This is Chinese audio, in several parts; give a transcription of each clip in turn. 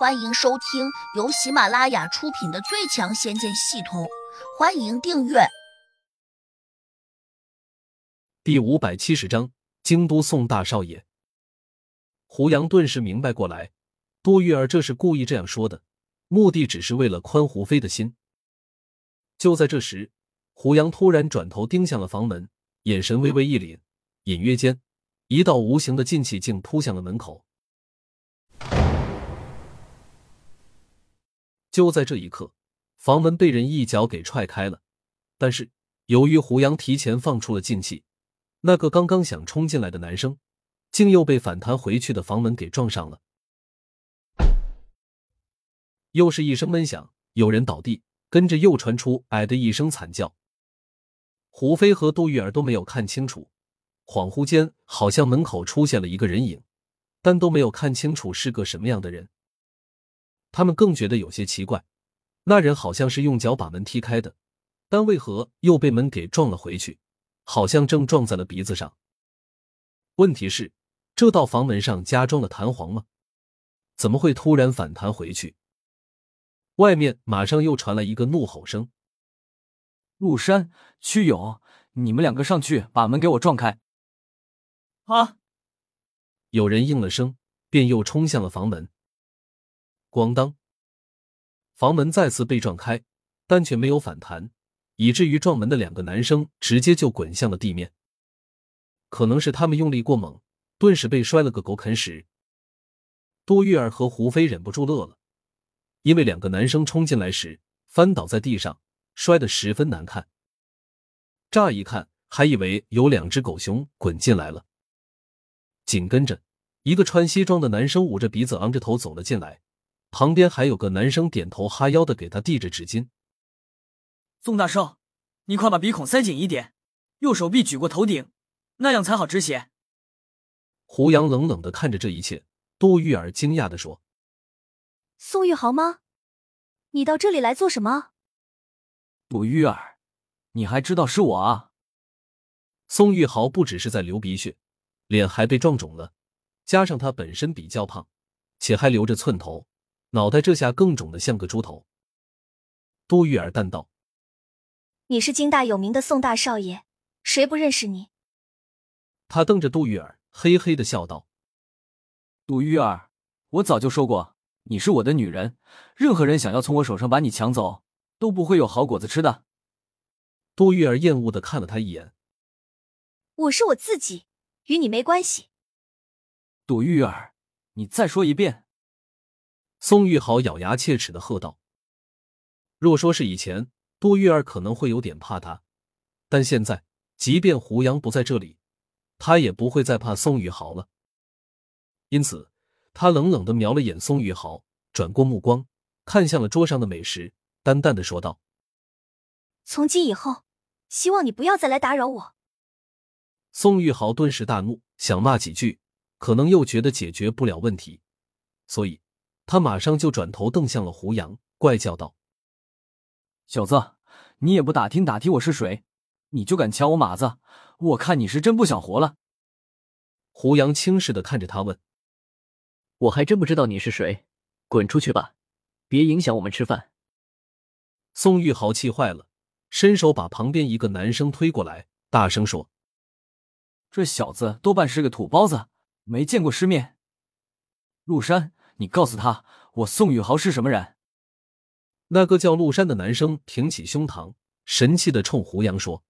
欢迎收听由喜马拉雅出品的《最强仙剑系统》，欢迎订阅。第五百七十章，京都宋大少爷。胡杨顿时明白过来，杜玉儿这是故意这样说的，目的只是为了宽胡飞的心。就在这时，胡杨突然转头盯向了房门，眼神微微一凛，隐约间，一道无形的劲气竟扑向了门口。就在这一刻，房门被人一脚给踹开了。但是由于胡杨提前放出了劲气，那个刚刚想冲进来的男生，竟又被反弹回去的房门给撞上了。又是一声闷响，有人倒地，跟着又传出“哎”的一声惨叫。胡飞和杜玉儿都没有看清楚，恍惚间好像门口出现了一个人影，但都没有看清楚是个什么样的人。他们更觉得有些奇怪，那人好像是用脚把门踢开的，但为何又被门给撞了回去？好像正撞在了鼻子上。问题是，这道房门上加装了弹簧吗？怎么会突然反弹回去？外面马上又传来一个怒吼声：“陆山、屈勇，你们两个上去把门给我撞开！”啊！有人应了声，便又冲向了房门。咣当！房门再次被撞开，但却没有反弹，以至于撞门的两个男生直接就滚向了地面。可能是他们用力过猛，顿时被摔了个狗啃屎。多玉儿和胡飞忍不住乐了，因为两个男生冲进来时翻倒在地上，摔得十分难看。乍一看还以为有两只狗熊滚进来了。紧跟着，一个穿西装的男生捂着鼻子，昂着头走了进来。旁边还有个男生点头哈腰的给他递着纸巾。宋大少，你快把鼻孔塞紧一点，右手臂举过头顶，那样才好止血。胡杨冷冷的看着这一切，杜玉儿惊讶的说：“宋玉豪吗？你到这里来做什么？”杜玉儿，你还知道是我啊？宋玉豪不只是在流鼻血，脸还被撞肿了，加上他本身比较胖，且还留着寸头。脑袋这下更肿的像个猪头。杜玉儿淡道：“你是京大有名的宋大少爷，谁不认识你？”他瞪着杜玉儿，嘿嘿的笑道：“杜玉儿，我早就说过，你是我的女人，任何人想要从我手上把你抢走，都不会有好果子吃的。”杜玉儿厌恶的看了他一眼：“我是我自己，与你没关系。”杜玉儿，你再说一遍。宋玉豪咬牙切齿的喝道：“若说是以前，杜玉儿可能会有点怕他，但现在，即便胡杨不在这里，他也不会再怕宋玉豪了。因此，他冷冷的瞄了眼宋玉豪，转过目光，看向了桌上的美食，淡淡的说道：‘从今以后，希望你不要再来打扰我。’宋玉豪顿时大怒，想骂几句，可能又觉得解决不了问题，所以。”他马上就转头瞪向了胡杨，怪叫道：“小子，你也不打听打听我是谁，你就敢抢我马子？我看你是真不想活了。”胡杨轻视的看着他问：“我还真不知道你是谁，滚出去吧，别影响我们吃饭。”宋玉豪气坏了，伸手把旁边一个男生推过来，大声说：“这小子多半是个土包子，没见过世面。”陆山。你告诉他，我宋宇豪是什么人？那个叫陆山的男生挺起胸膛，神气的冲胡杨说：“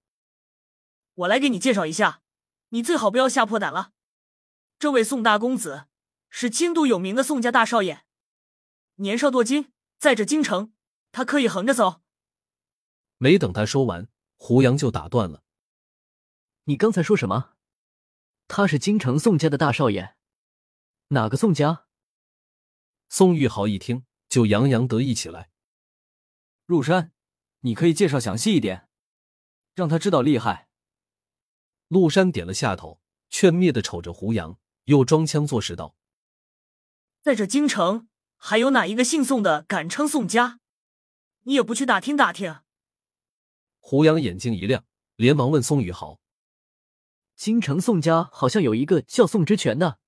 我来给你介绍一下，你最好不要吓破胆了。这位宋大公子是京都有名的宋家大少爷，年少多金，在这京城，他可以横着走。”没等他说完，胡杨就打断了：“你刚才说什么？他是京城宋家的大少爷？哪个宋家？”宋玉豪一听，就洋洋得意起来。入山，你可以介绍详细一点，让他知道厉害。陆山点了下头，劝灭的瞅着胡杨，又装腔作势道：“在这京城，还有哪一个姓宋的敢称宋家？你也不去打听打听？”胡杨眼睛一亮，连忙问宋玉豪：“京城宋家好像有一个叫宋之权的，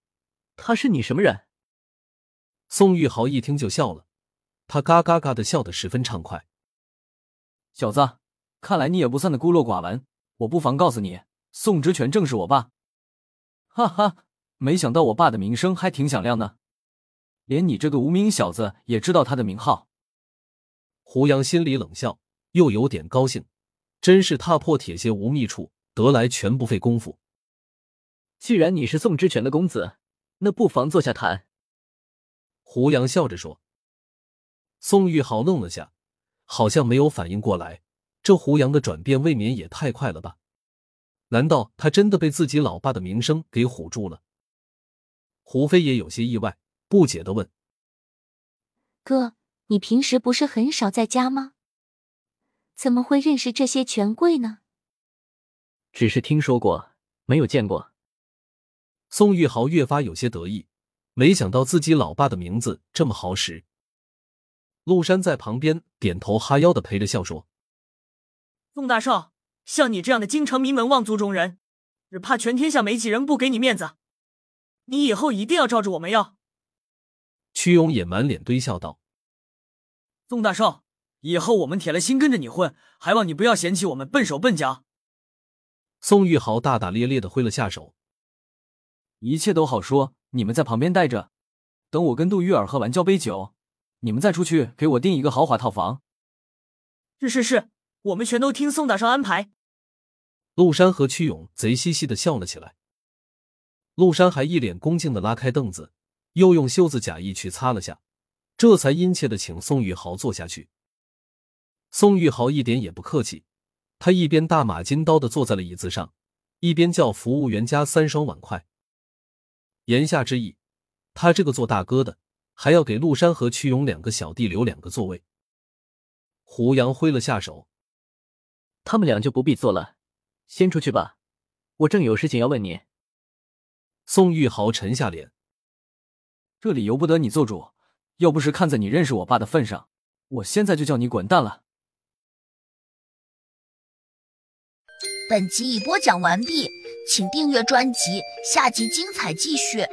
他是你什么人？”宋玉豪一听就笑了，他嘎嘎嘎的笑得十分畅快。小子，看来你也不算的孤陋寡闻。我不妨告诉你，宋之权正是我爸。哈哈，没想到我爸的名声还挺响亮呢，连你这个无名小子也知道他的名号。胡杨心里冷笑，又有点高兴，真是踏破铁鞋无觅处，得来全不费工夫。既然你是宋之权的公子，那不妨坐下谈。胡杨笑着说。宋玉豪愣了下，好像没有反应过来，这胡杨的转变未免也太快了吧？难道他真的被自己老爸的名声给唬住了？胡飞也有些意外，不解的问：“哥，你平时不是很少在家吗？怎么会认识这些权贵呢？”只是听说过，没有见过。宋玉豪越发有些得意，没想到自己老爸的名字这么好使。陆山在旁边点头哈腰的陪着笑说：“宋大少，像你这样的京城名门望族中人，只怕全天下没几人不给你面子。你以后一定要照着我们要。”屈勇也满脸堆笑道：“宋大少，以后我们铁了心跟着你混，还望你不要嫌弃我们笨手笨脚。”宋玉豪大大咧咧的挥了下手。一切都好说，你们在旁边待着，等我跟杜玉儿喝完交杯酒，你们再出去给我订一个豪华套房。是是是，我们全都听宋大少安排。陆山和屈勇贼兮兮的笑了起来。陆山还一脸恭敬的拉开凳子，又用袖子假意去擦了下，这才殷切的请宋玉豪坐下去。宋玉豪一点也不客气，他一边大马金刀的坐在了椅子上，一边叫服务员加三双碗筷。言下之意，他这个做大哥的还要给陆山和屈勇两个小弟留两个座位。胡杨挥了下手，他们俩就不必坐了，先出去吧，我正有事情要问你。宋玉豪沉下脸，这里由不得你做主，要不是看在你认识我爸的份上，我现在就叫你滚蛋了。本集已播讲完毕。请订阅专辑，下集精彩继续。